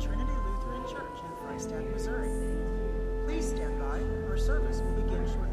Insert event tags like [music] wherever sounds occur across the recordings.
Trinity Lutheran Church in Freistatt, Missouri. Please stand by. Our service will begin shortly.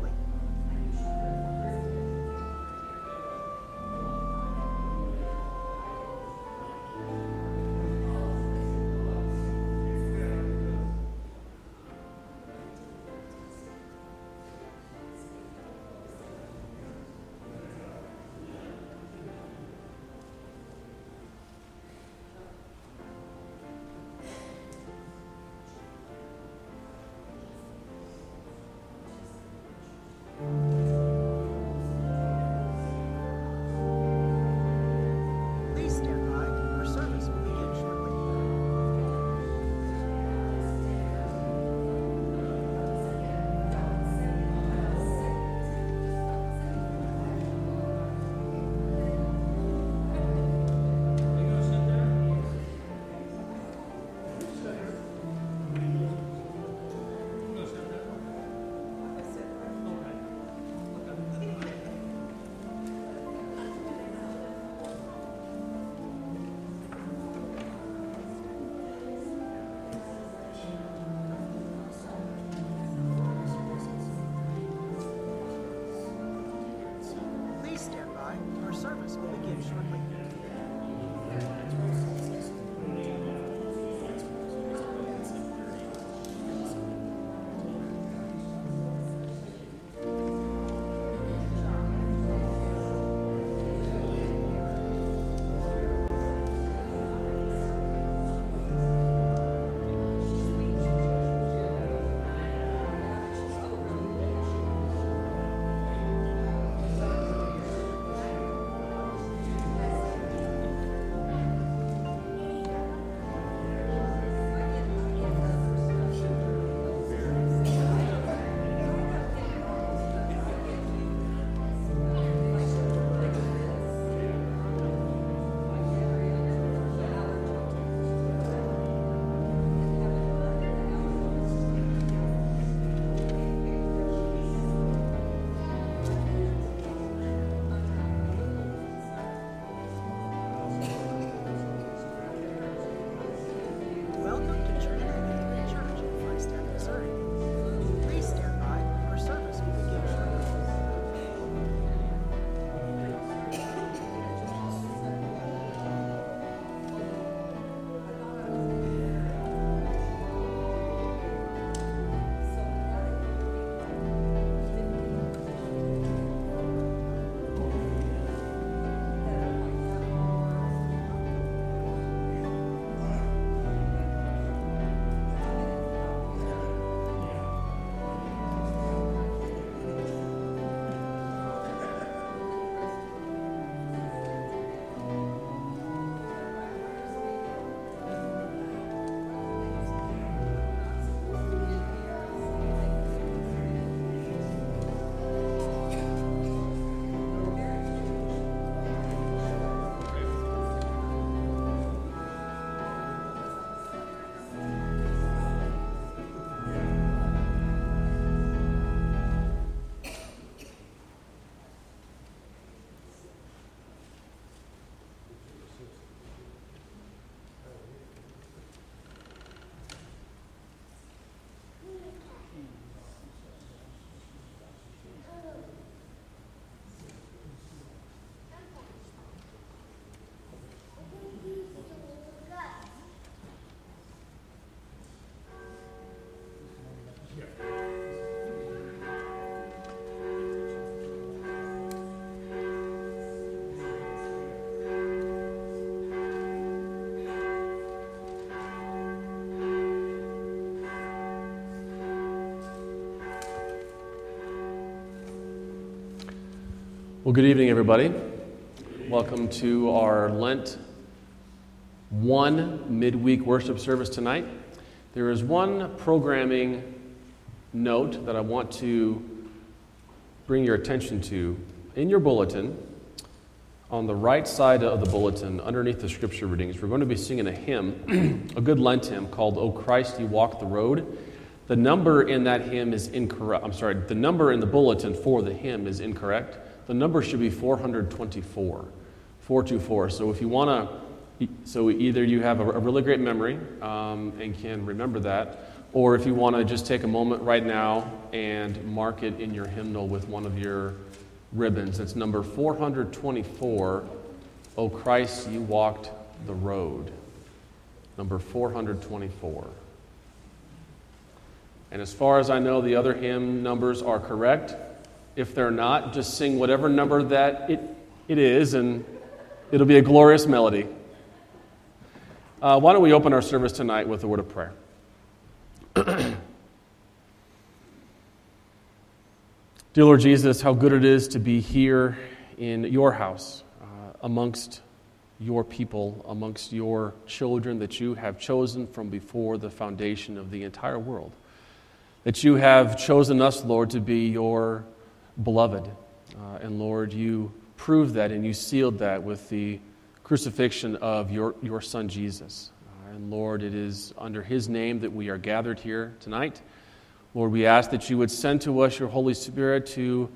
Well, good evening, everybody. Welcome to our Lent 1 midweek worship service tonight. There is one programming note that I want to bring your attention to. In your bulletin, on the right side of the bulletin, underneath the scripture readings, we're going to be singing a hymn, [clears throat] a good Lent hymn called O Christ, You Walk the Road. The number in that hymn is incorrect. I'm sorry, the number in the bulletin for the hymn is incorrect. The number should be 424. 424. So if you want to So either you have a, a really great memory um, and can remember that, or if you want to just take a moment right now and mark it in your hymnal with one of your ribbons. It's number 424, O Christ, you walked the road. Number 424. And as far as I know, the other hymn numbers are correct. If they're not, just sing whatever number that it, it is, and it'll be a glorious melody. Uh, why don't we open our service tonight with a word of prayer? [clears throat] Dear Lord Jesus, how good it is to be here in your house, uh, amongst your people, amongst your children that you have chosen from before the foundation of the entire world. That you have chosen us, Lord, to be your beloved. Uh, and Lord, you proved that and you sealed that with the crucifixion of your, your Son Jesus. Uh, and Lord, it is under his name that we are gathered here tonight. Lord, we ask that you would send to us your Holy Spirit to,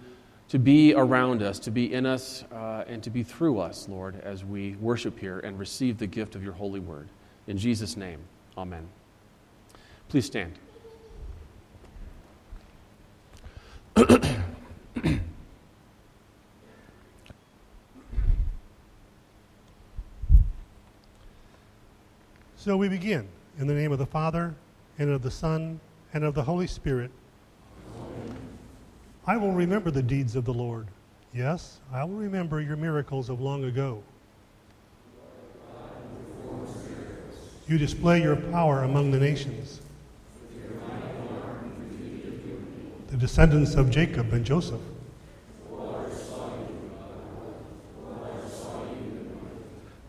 to be around us, to be in us, uh, and to be through us, Lord, as we worship here and receive the gift of your holy word. In Jesus' name, amen. Please stand. [clears throat] so we begin in the name of the Father, and of the Son, and of the Holy Spirit. I will remember the deeds of the Lord. Yes, I will remember your miracles of long ago. You display your power among the nations. The descendants of Jacob and Joseph.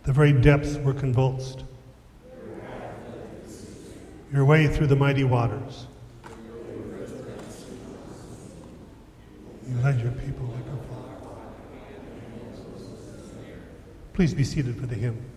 The very depths were convulsed. Your way through the mighty waters. You led your people like a flock. Please be seated for the hymn.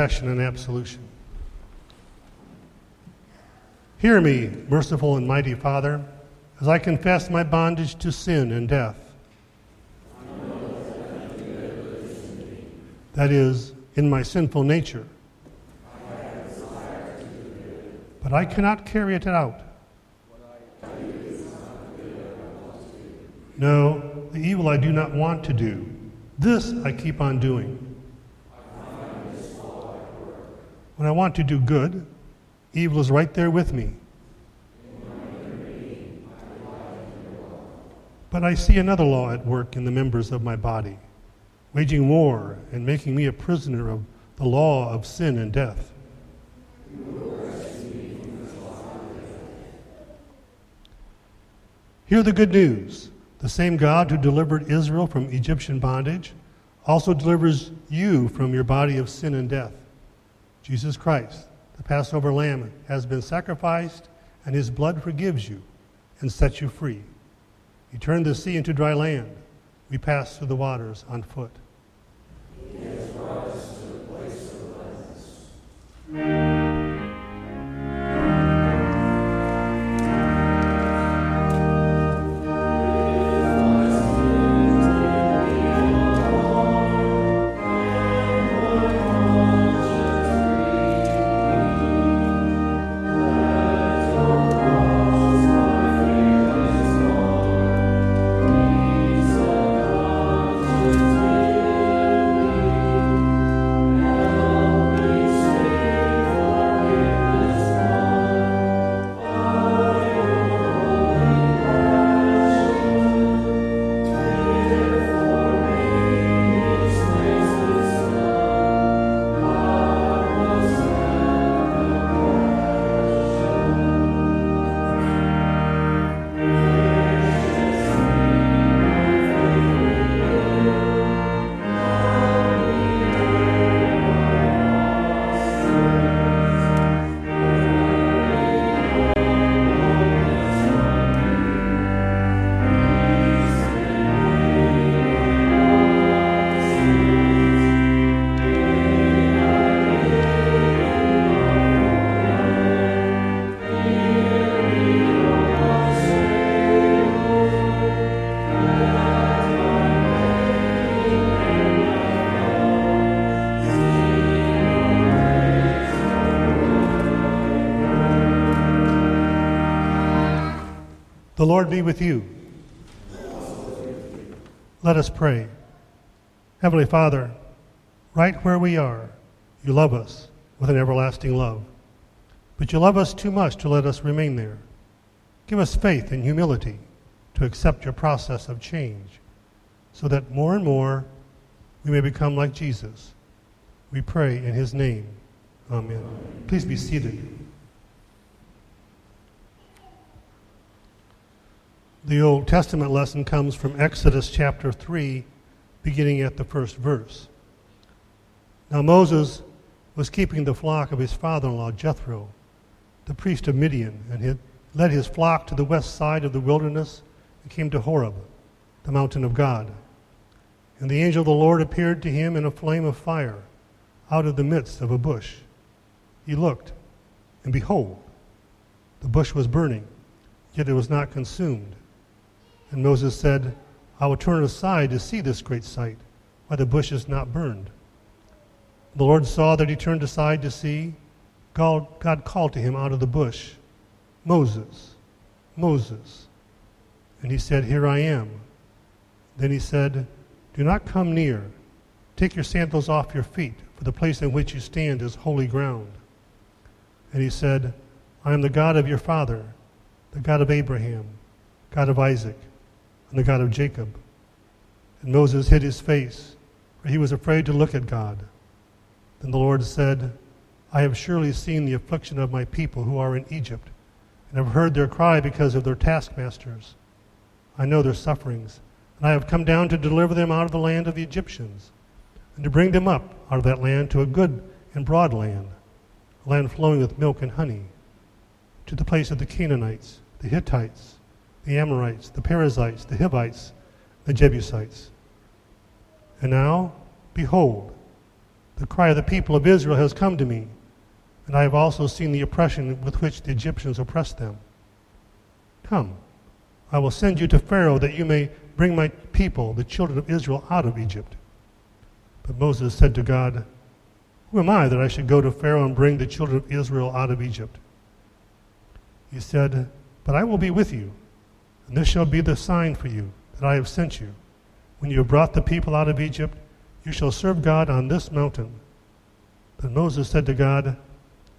Confession and absolution. Hear me, merciful and mighty Father, as I confess my bondage to sin and death. That is, in my sinful nature. But I cannot carry it out. No, the evil I do not want to do. This I keep on doing. When I want to do good, evil is right there with me. But I see another law at work in the members of my body, waging war and making me a prisoner of the law of sin and death. Hear the good news. The same God who delivered Israel from Egyptian bondage also delivers you from your body of sin and death. Jesus Christ, the Passover lamb, has been sacrificed, and his blood forgives you and sets you free. He turned the sea into dry land. We passed through the waters on foot. The Lord be with you. Let us pray. Heavenly Father, right where we are, you love us with an everlasting love. But you love us too much to let us remain there. Give us faith and humility to accept your process of change so that more and more we may become like Jesus. We pray in his name. Amen. Please be seated. The Old Testament lesson comes from Exodus chapter 3, beginning at the first verse. Now Moses was keeping the flock of his father in law, Jethro, the priest of Midian, and had led his flock to the west side of the wilderness and came to Horeb, the mountain of God. And the angel of the Lord appeared to him in a flame of fire out of the midst of a bush. He looked, and behold, the bush was burning, yet it was not consumed. And Moses said, I will turn aside to see this great sight, why the bush is not burned. The Lord saw that he turned aside to see. God, God called to him out of the bush, Moses, Moses. And he said, Here I am. Then he said, Do not come near. Take your sandals off your feet, for the place in which you stand is holy ground. And he said, I am the God of your father, the God of Abraham, God of Isaac, and the God of Jacob. And Moses hid his face, for he was afraid to look at God. Then the Lord said, I have surely seen the affliction of my people who are in Egypt, and have heard their cry because of their taskmasters. I know their sufferings, and I have come down to deliver them out of the land of the Egyptians, and to bring them up out of that land to a good and broad land, a land flowing with milk and honey, to the place of the Canaanites, the Hittites, the Amorites, the Perizzites, the Hivites, the Jebusites. And now, behold, The cry of the people of Israel has come to me, and I have also seen the oppression with which the Egyptians oppressed them. Come, I will send you to Pharaoh that you may bring my people, the children of Israel, out of Egypt. But Moses said to God, Who am I that I should go to Pharaoh and bring the children of Israel out of Egypt? He said, But I will be with you, and this shall be the sign for you that I have sent you. When you have brought the people out of Egypt, you shall serve God on this mountain. Then Moses said to God,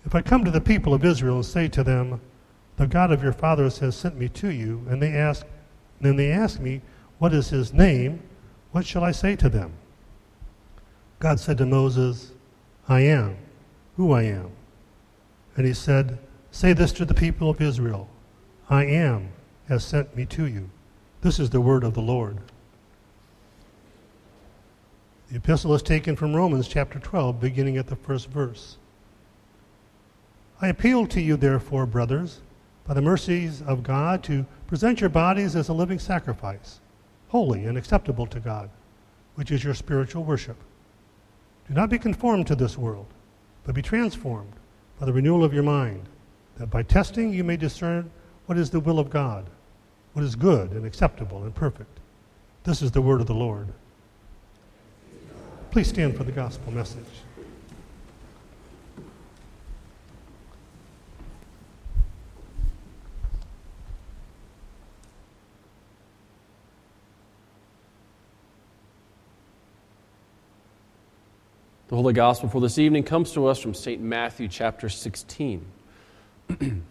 If I come to the people of Israel and say to them, The God of your fathers has sent me to you, and they ask, then they ask me, What is his name? What shall I say to them? God said to Moses, I am who I am. And he said, Say this to the people of Israel I am has sent me to you. This is the word of the Lord. The epistle is taken from Romans chapter 12, beginning at the first verse. I appeal to you, therefore, brothers, by the mercies of God, to present your bodies as a living sacrifice, holy and acceptable to God, which is your spiritual worship. Do not be conformed to this world, but be transformed by the renewal of your mind, that by testing you may discern what is the will of God, what is good and acceptable and perfect. This is the word of the Lord. Please stand for the gospel message. The Holy Gospel for this evening comes to us from St. Matthew chapter 16. [clears throat]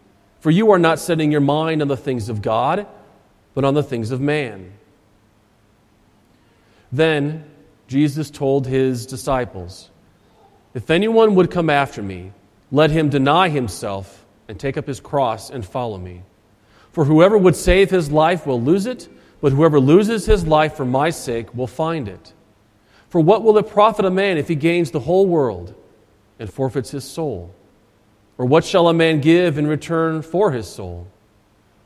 for you are not setting your mind on the things of God, but on the things of man. Then Jesus told his disciples, If anyone would come after me, let him deny himself and take up his cross and follow me. For whoever would save his life will lose it, but whoever loses his life for my sake will find it. For what will it profit a man if he gains the whole world and forfeits his soul? Or what shall a man give in return for his soul?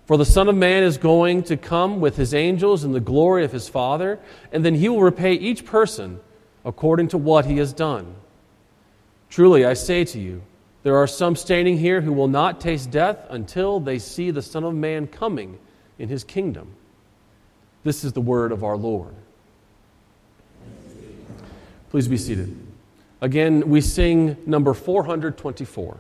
For the Son of Man is going to come with his angels in the glory of his Father, and then he will repay each person according to what he has done. Truly, I say to you, there are some standing here who will not taste death until they see the Son of Man coming in his kingdom. This is the word of our Lord. Please be seated. Again, we sing number 424.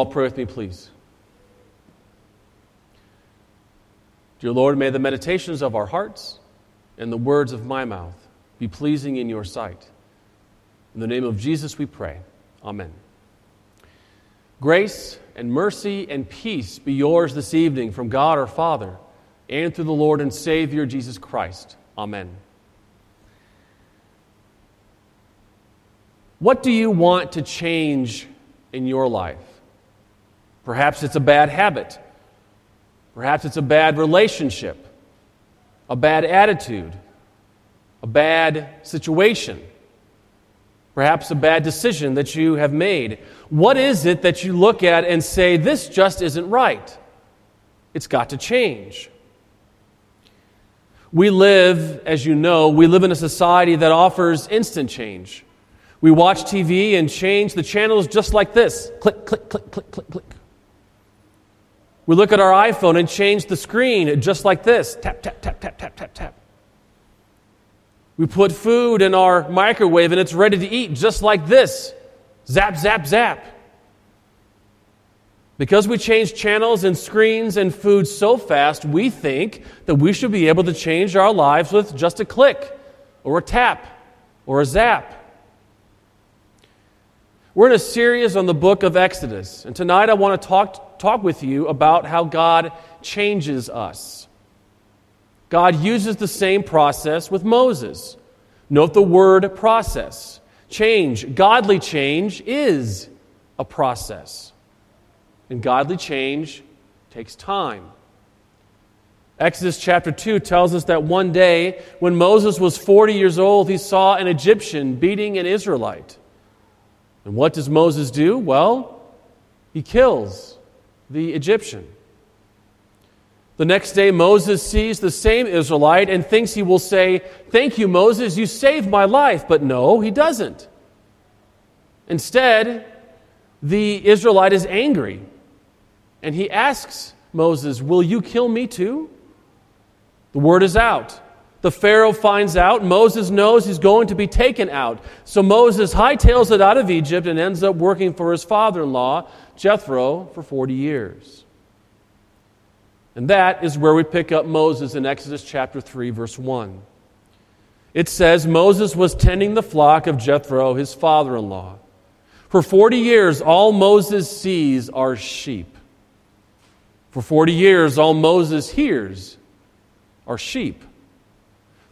All pray with me, please? Dear Lord, may the meditations of our hearts and the words of my mouth be pleasing in your sight. In the name of Jesus we pray. Amen. Grace and mercy and peace be yours this evening from God our Father and through the Lord and Savior Jesus Christ. Amen. What do you want to change in your life? Perhaps it's a bad habit. Perhaps it's a bad relationship, a bad attitude, a bad situation, perhaps a bad decision that you have made. What is it that you look at and say, this just isn't right? It's got to change. We live, as you know, we live in a society that offers instant change. We watch TV and change the channels just like this click, click, click, click, click, click. We look at our iPhone and change the screen just like this tap, tap, tap, tap, tap, tap, tap. We put food in our microwave and it's ready to eat just like this zap, zap, zap. Because we change channels and screens and food so fast, we think that we should be able to change our lives with just a click or a tap or a zap. We're in a series on the book of Exodus, and tonight I want to talk, talk with you about how God changes us. God uses the same process with Moses. Note the word process. Change, godly change, is a process. And godly change takes time. Exodus chapter 2 tells us that one day, when Moses was 40 years old, he saw an Egyptian beating an Israelite. And what does Moses do? Well, he kills the Egyptian. The next day, Moses sees the same Israelite and thinks he will say, Thank you, Moses, you saved my life. But no, he doesn't. Instead, the Israelite is angry and he asks Moses, Will you kill me too? The word is out. The Pharaoh finds out. Moses knows he's going to be taken out. So Moses hightails it out of Egypt and ends up working for his father in law, Jethro, for 40 years. And that is where we pick up Moses in Exodus chapter 3, verse 1. It says Moses was tending the flock of Jethro, his father in law. For 40 years, all Moses sees are sheep. For 40 years, all Moses hears are sheep.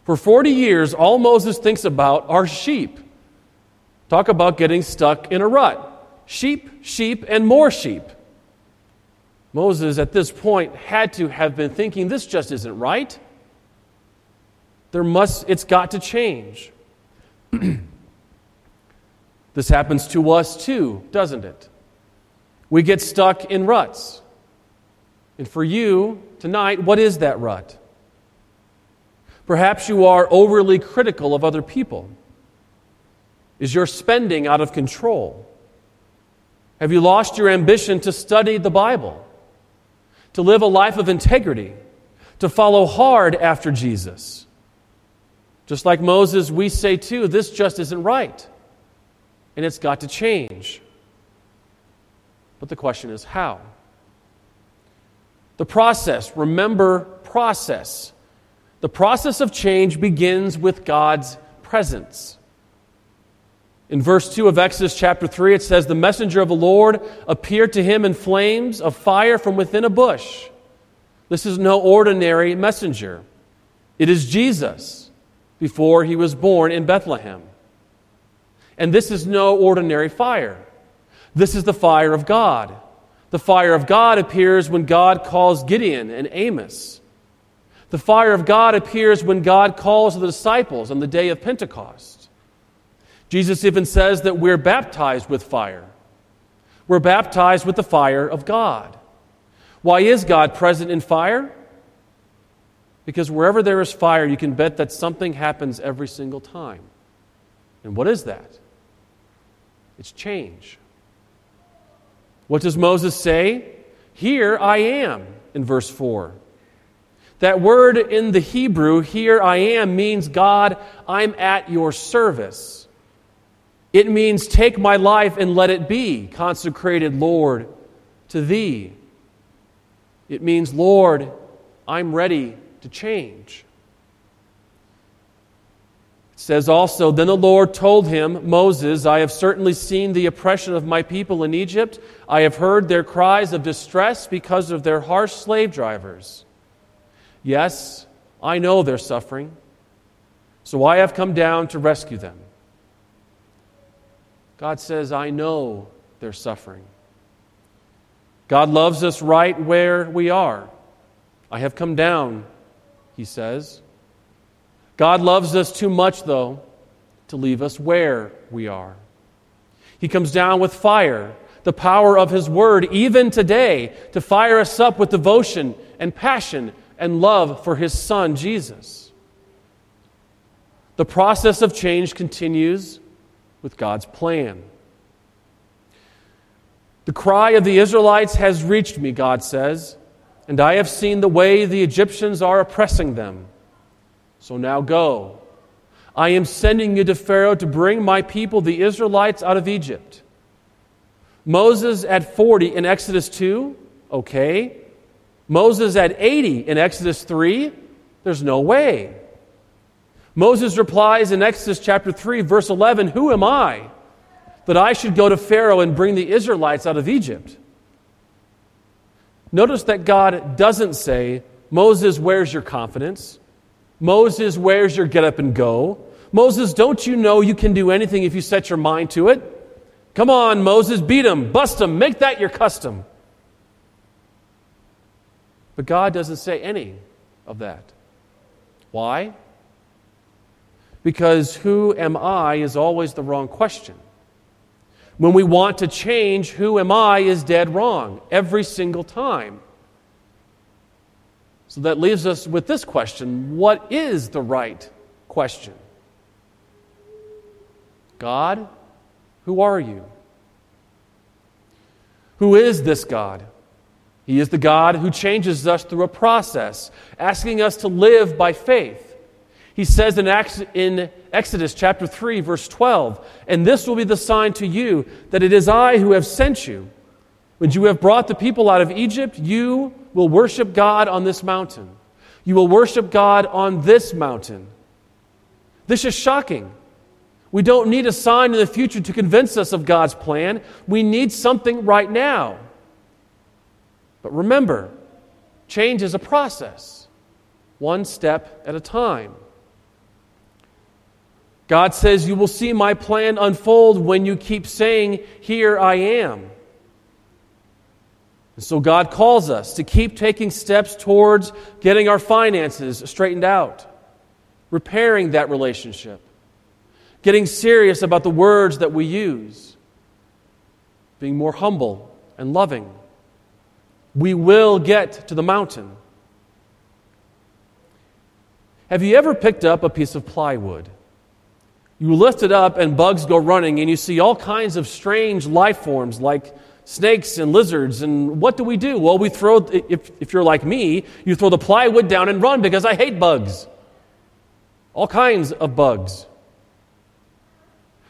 For 40 years, all Moses thinks about are sheep. Talk about getting stuck in a rut. Sheep, sheep, and more sheep. Moses, at this point, had to have been thinking, this just isn't right. There must, it's got to change. [clears throat] this happens to us too, doesn't it? We get stuck in ruts. And for you tonight, what is that rut? Perhaps you are overly critical of other people. Is your spending out of control? Have you lost your ambition to study the Bible, to live a life of integrity, to follow hard after Jesus? Just like Moses, we say too, this just isn't right, and it's got to change. But the question is how? The process, remember process. The process of change begins with God's presence. In verse 2 of Exodus chapter 3, it says, The messenger of the Lord appeared to him in flames of fire from within a bush. This is no ordinary messenger. It is Jesus before he was born in Bethlehem. And this is no ordinary fire. This is the fire of God. The fire of God appears when God calls Gideon and Amos. The fire of God appears when God calls the disciples on the day of Pentecost. Jesus even says that we're baptized with fire. We're baptized with the fire of God. Why is God present in fire? Because wherever there is fire, you can bet that something happens every single time. And what is that? It's change. What does Moses say? Here I am, in verse 4. That word in the Hebrew, here I am, means God, I'm at your service. It means take my life and let it be, consecrated Lord, to thee. It means, Lord, I'm ready to change. It says also, Then the Lord told him, Moses, I have certainly seen the oppression of my people in Egypt. I have heard their cries of distress because of their harsh slave drivers. Yes, I know their suffering, so I have come down to rescue them. God says, I know their suffering. God loves us right where we are. I have come down, he says. God loves us too much, though, to leave us where we are. He comes down with fire, the power of his word, even today, to fire us up with devotion and passion and love for his son, Jesus. The process of change continues with God's plan. The cry of the Israelites has reached me, God says, and I have seen the way the Egyptians are oppressing them. So now go. I am sending you to Pharaoh to bring my people, the Israelites, out of Egypt. Moses at 40 in Exodus 2, okay. Moses at 80 in Exodus 3, there's no way. Moses replies in Exodus chapter 3, verse 11, Who am I? that I should go to Pharaoh and bring the Israelites out of Egypt. Notice that God doesn't say, Moses, where's your confidence? Moses, where's your get up and go? Moses, don't you know you can do anything if you set your mind to it? Come on, Moses, beat him, bust him, make that your custom. But God doesn't say any of that. Why? Because who am I is always the wrong question. When we want to change, who am I is dead wrong every single time. So that leaves us with this question What is the right question? God, who are you? Who is this God? He is the God who changes us through a process, asking us to live by faith. He says in, Exodus chapter 3, verse 12, And this will be the sign to you that it is I who have sent you. When you have brought the people out of Egypt, you will worship God on this mountain. You will worship God on this mountain. This is shocking. We don't need a sign in the future to convince us of God's plan. We need something right now. But remember, change is a process, one step at a time. God says, You will see my plan unfold when you keep saying, Here I am. And so God calls us to keep taking steps towards getting our finances straightened out, repairing that relationship, getting serious about the words that we use, being more humble and loving. We will get to the mountain. Have you ever picked up a piece of plywood? You lift it up and bugs go running, and you see all kinds of strange life forms like snakes and lizards. And what do we do? Well, we throw, if, if you're like me, you throw the plywood down and run because I hate bugs. All kinds of bugs.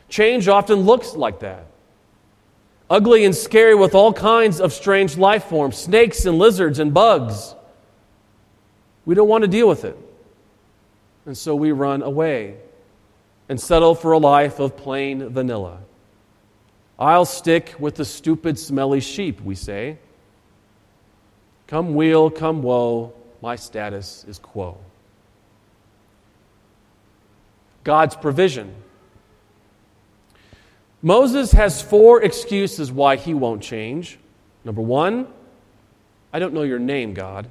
Change often looks like that ugly and scary with all kinds of strange life forms snakes and lizards and bugs. We don't want to deal with it. And so we run away and settle for a life of plain vanilla. I'll stick with the stupid, smelly sheep, we say. Come weal, come woe, my status is quo. God's provision. Moses has four excuses why he won't change. Number one, I don't know your name, God.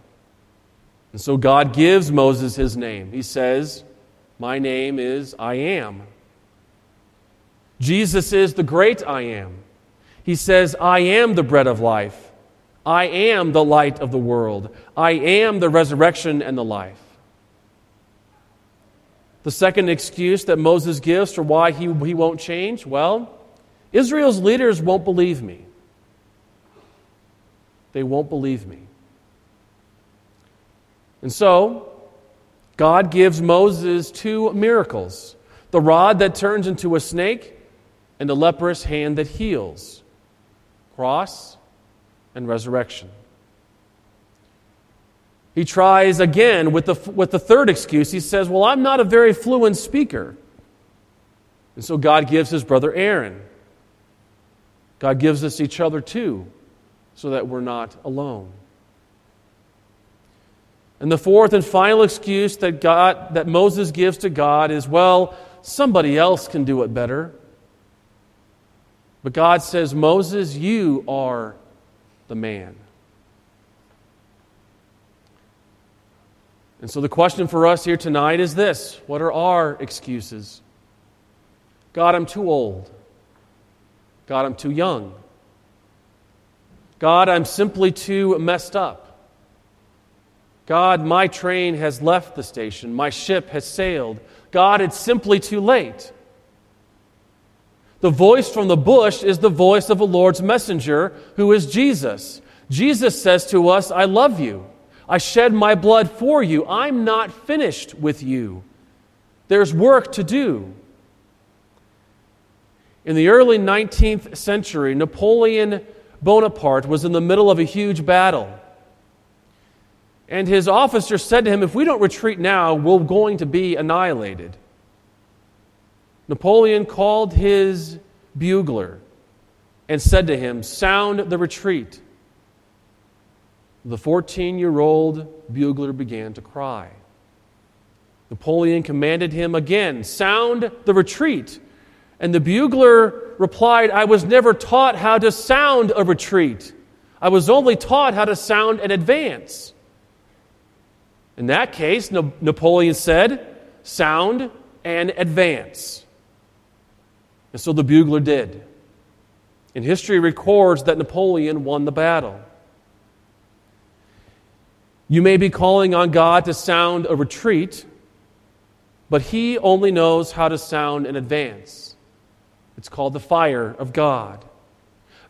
And so God gives Moses his name. He says, my name is I am. Jesus is the great I am. He says, I am the bread of life. I am the light of the world. I am the resurrection and the life. The second excuse that Moses gives for why he, he won't change well, Israel's leaders won't believe me. They won't believe me. And so, God gives Moses two miracles the rod that turns into a snake and the leprous hand that heals. Cross and resurrection. He tries again with the, with the third excuse. He says, Well, I'm not a very fluent speaker. And so God gives his brother Aaron. God gives us each other too, so that we're not alone. And the fourth and final excuse that, God, that Moses gives to God is, well, somebody else can do it better. But God says, Moses, you are the man. And so the question for us here tonight is this What are our excuses? God, I'm too old. God, I'm too young. God, I'm simply too messed up. God, my train has left the station. My ship has sailed. God, it's simply too late. The voice from the bush is the voice of the Lord's messenger, who is Jesus. Jesus says to us, I love you. I shed my blood for you. I'm not finished with you. There's work to do. In the early 19th century, Napoleon Bonaparte was in the middle of a huge battle. And his officer said to him, If we don't retreat now, we're going to be annihilated. Napoleon called his bugler and said to him, Sound the retreat. The 14 year old bugler began to cry. Napoleon commanded him again, Sound the retreat. And the bugler replied, I was never taught how to sound a retreat. I was only taught how to sound an advance. In that case, Napoleon said, Sound and advance. And so the bugler did. And history records that Napoleon won the battle. You may be calling on God to sound a retreat, but He only knows how to sound an advance. It's called the fire of God.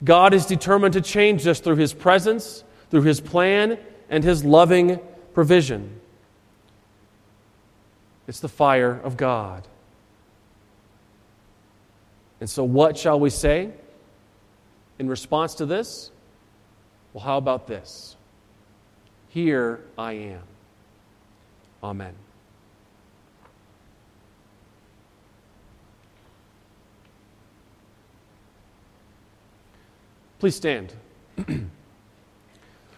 God is determined to change us through His presence, through His plan, and His loving provision. It's the fire of God. And so, what shall we say in response to this? Well, how about this? Here I am. Amen. Please stand.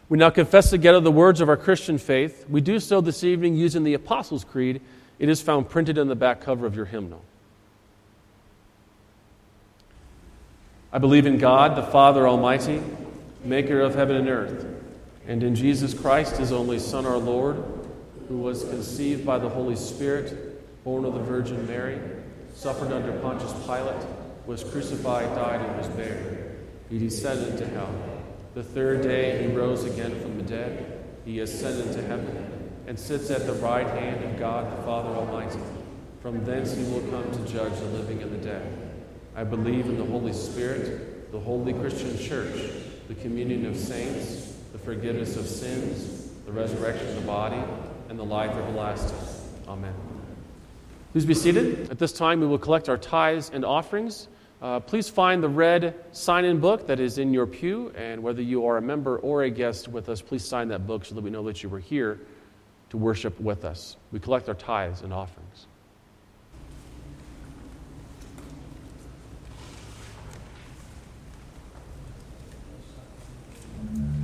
we now confess together the words of our Christian faith. We do so this evening using the Apostles' Creed. It is found printed in the back cover of your hymnal. I believe in God, the Father Almighty, maker of heaven and earth, and in Jesus Christ, his only Son, our Lord, who was conceived by the Holy Spirit, born of the Virgin Mary, suffered under Pontius Pilate, was crucified, died, and was buried. He descended to hell. The third day he rose again from the dead. He ascended to heaven and sits at the right hand of God the Father Almighty. From thence he will come to judge the living and the dead. I believe in the Holy Spirit, the holy Christian church, the communion of saints, the forgiveness of sins, the resurrection of the body, and the life everlasting. Amen. Please be seated. At this time, we will collect our tithes and offerings. Uh, please find the red sign in book that is in your pew, and whether you are a member or a guest with us, please sign that book so that we know that you were here to worship with us. We collect our tithes and offerings. Mm-hmm.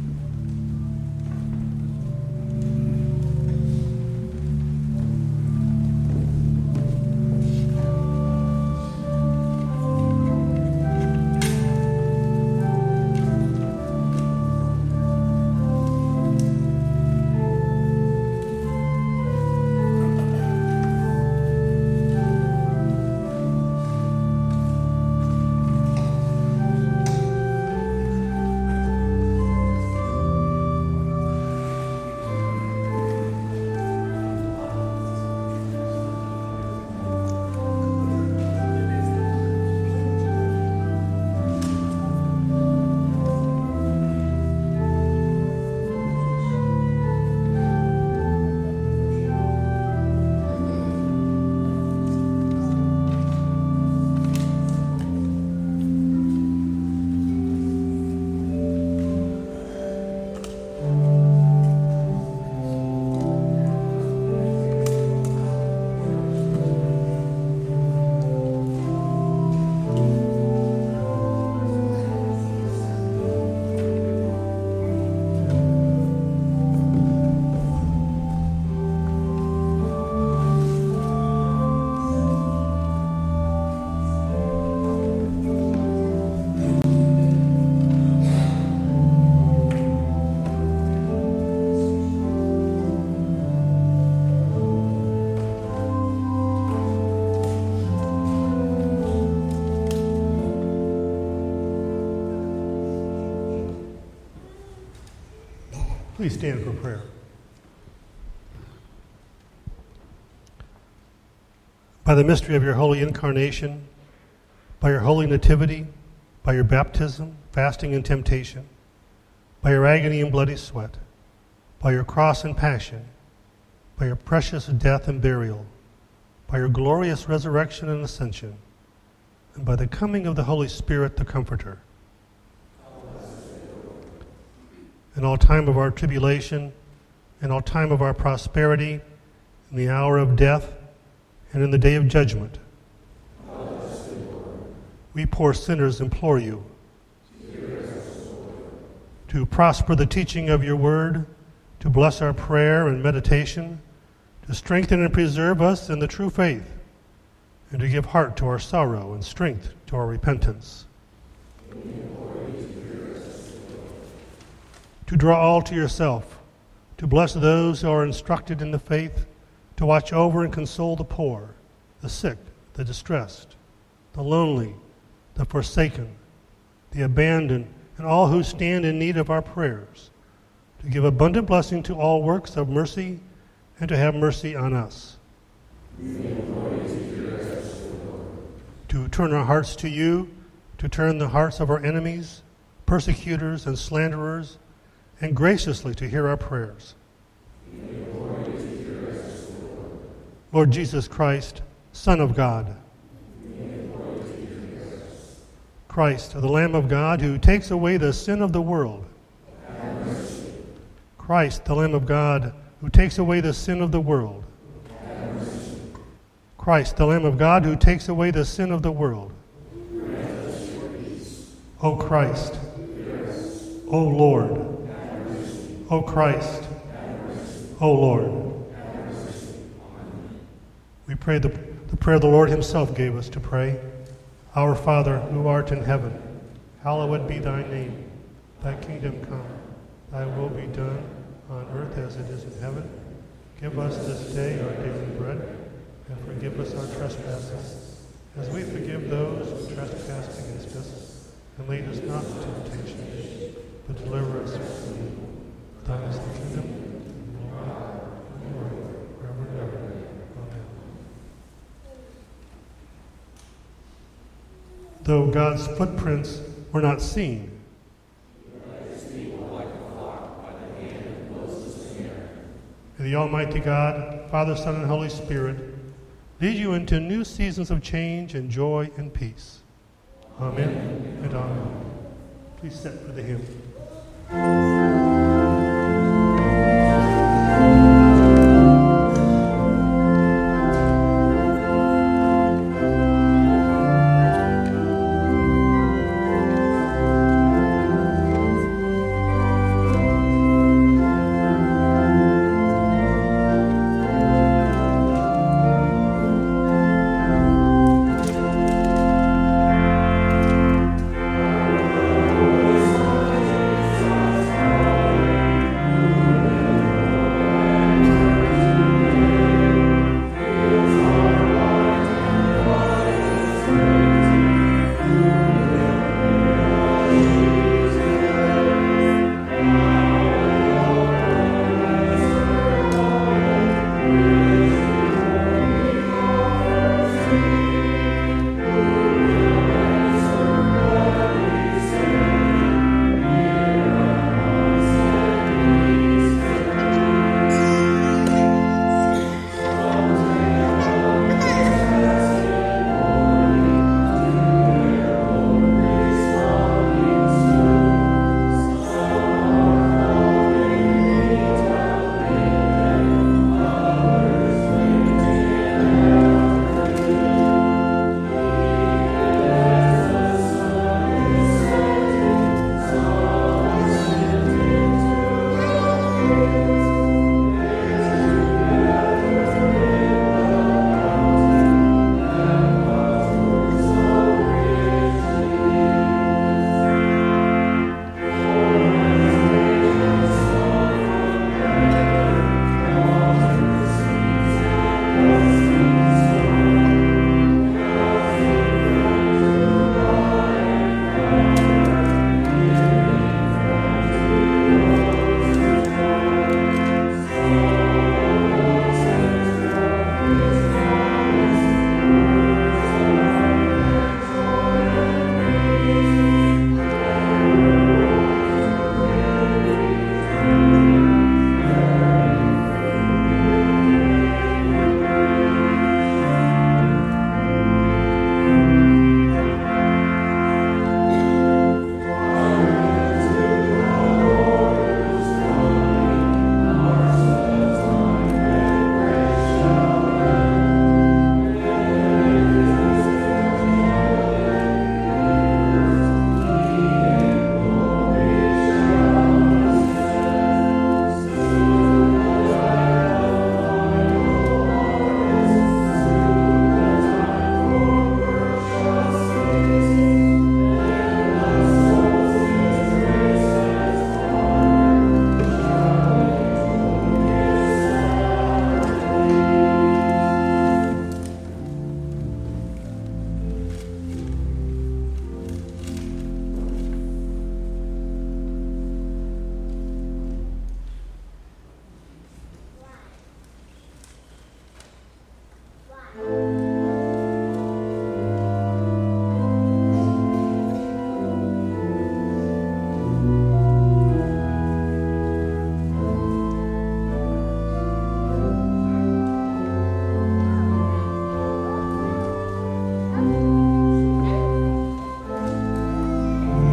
Please stand for prayer. By the mystery of your holy incarnation, by your holy nativity, by your baptism, fasting, and temptation, by your agony and bloody sweat, by your cross and passion, by your precious death and burial, by your glorious resurrection and ascension, and by the coming of the Holy Spirit, the Comforter. In all time of our tribulation, in all time of our prosperity, in the hour of death, and in the day of judgment. We poor sinners implore you to prosper the teaching of your word, to bless our prayer and meditation, to strengthen and preserve us in the true faith, and to give heart to our sorrow and strength to our repentance. To draw all to yourself, to bless those who are instructed in the faith, to watch over and console the poor, the sick, the distressed, the lonely, the forsaken, the abandoned, and all who stand in need of our prayers, to give abundant blessing to all works of mercy, and to have mercy on us. To turn our hearts to you, to turn the hearts of our enemies, persecutors, and slanderers, and graciously to hear our prayers. Lord Jesus Christ, Son of God. Christ, the Lamb of God, who takes away the sin of the world. Christ, the Lamb of God, who takes away the sin of the world. Christ, the Lamb of God, who takes away the sin of the world. O Christ, O Lord, O Christ, O Lord. We pray the, the prayer the Lord Himself gave us to pray. Our Father, who art in heaven, hallowed be thy name. Thy kingdom come, thy will be done on earth as it is in heaven. Give us this day our daily bread, and forgive us our trespasses, as we forgive those who trespass against us. And lead us not into temptation, but deliver us from evil. The and. Amen. Though God's footprints were not seen, the Almighty God, Father, Son, and Holy Spirit lead you into new seasons of change and joy and peace. Amen, and amen. Please sit for the hymn.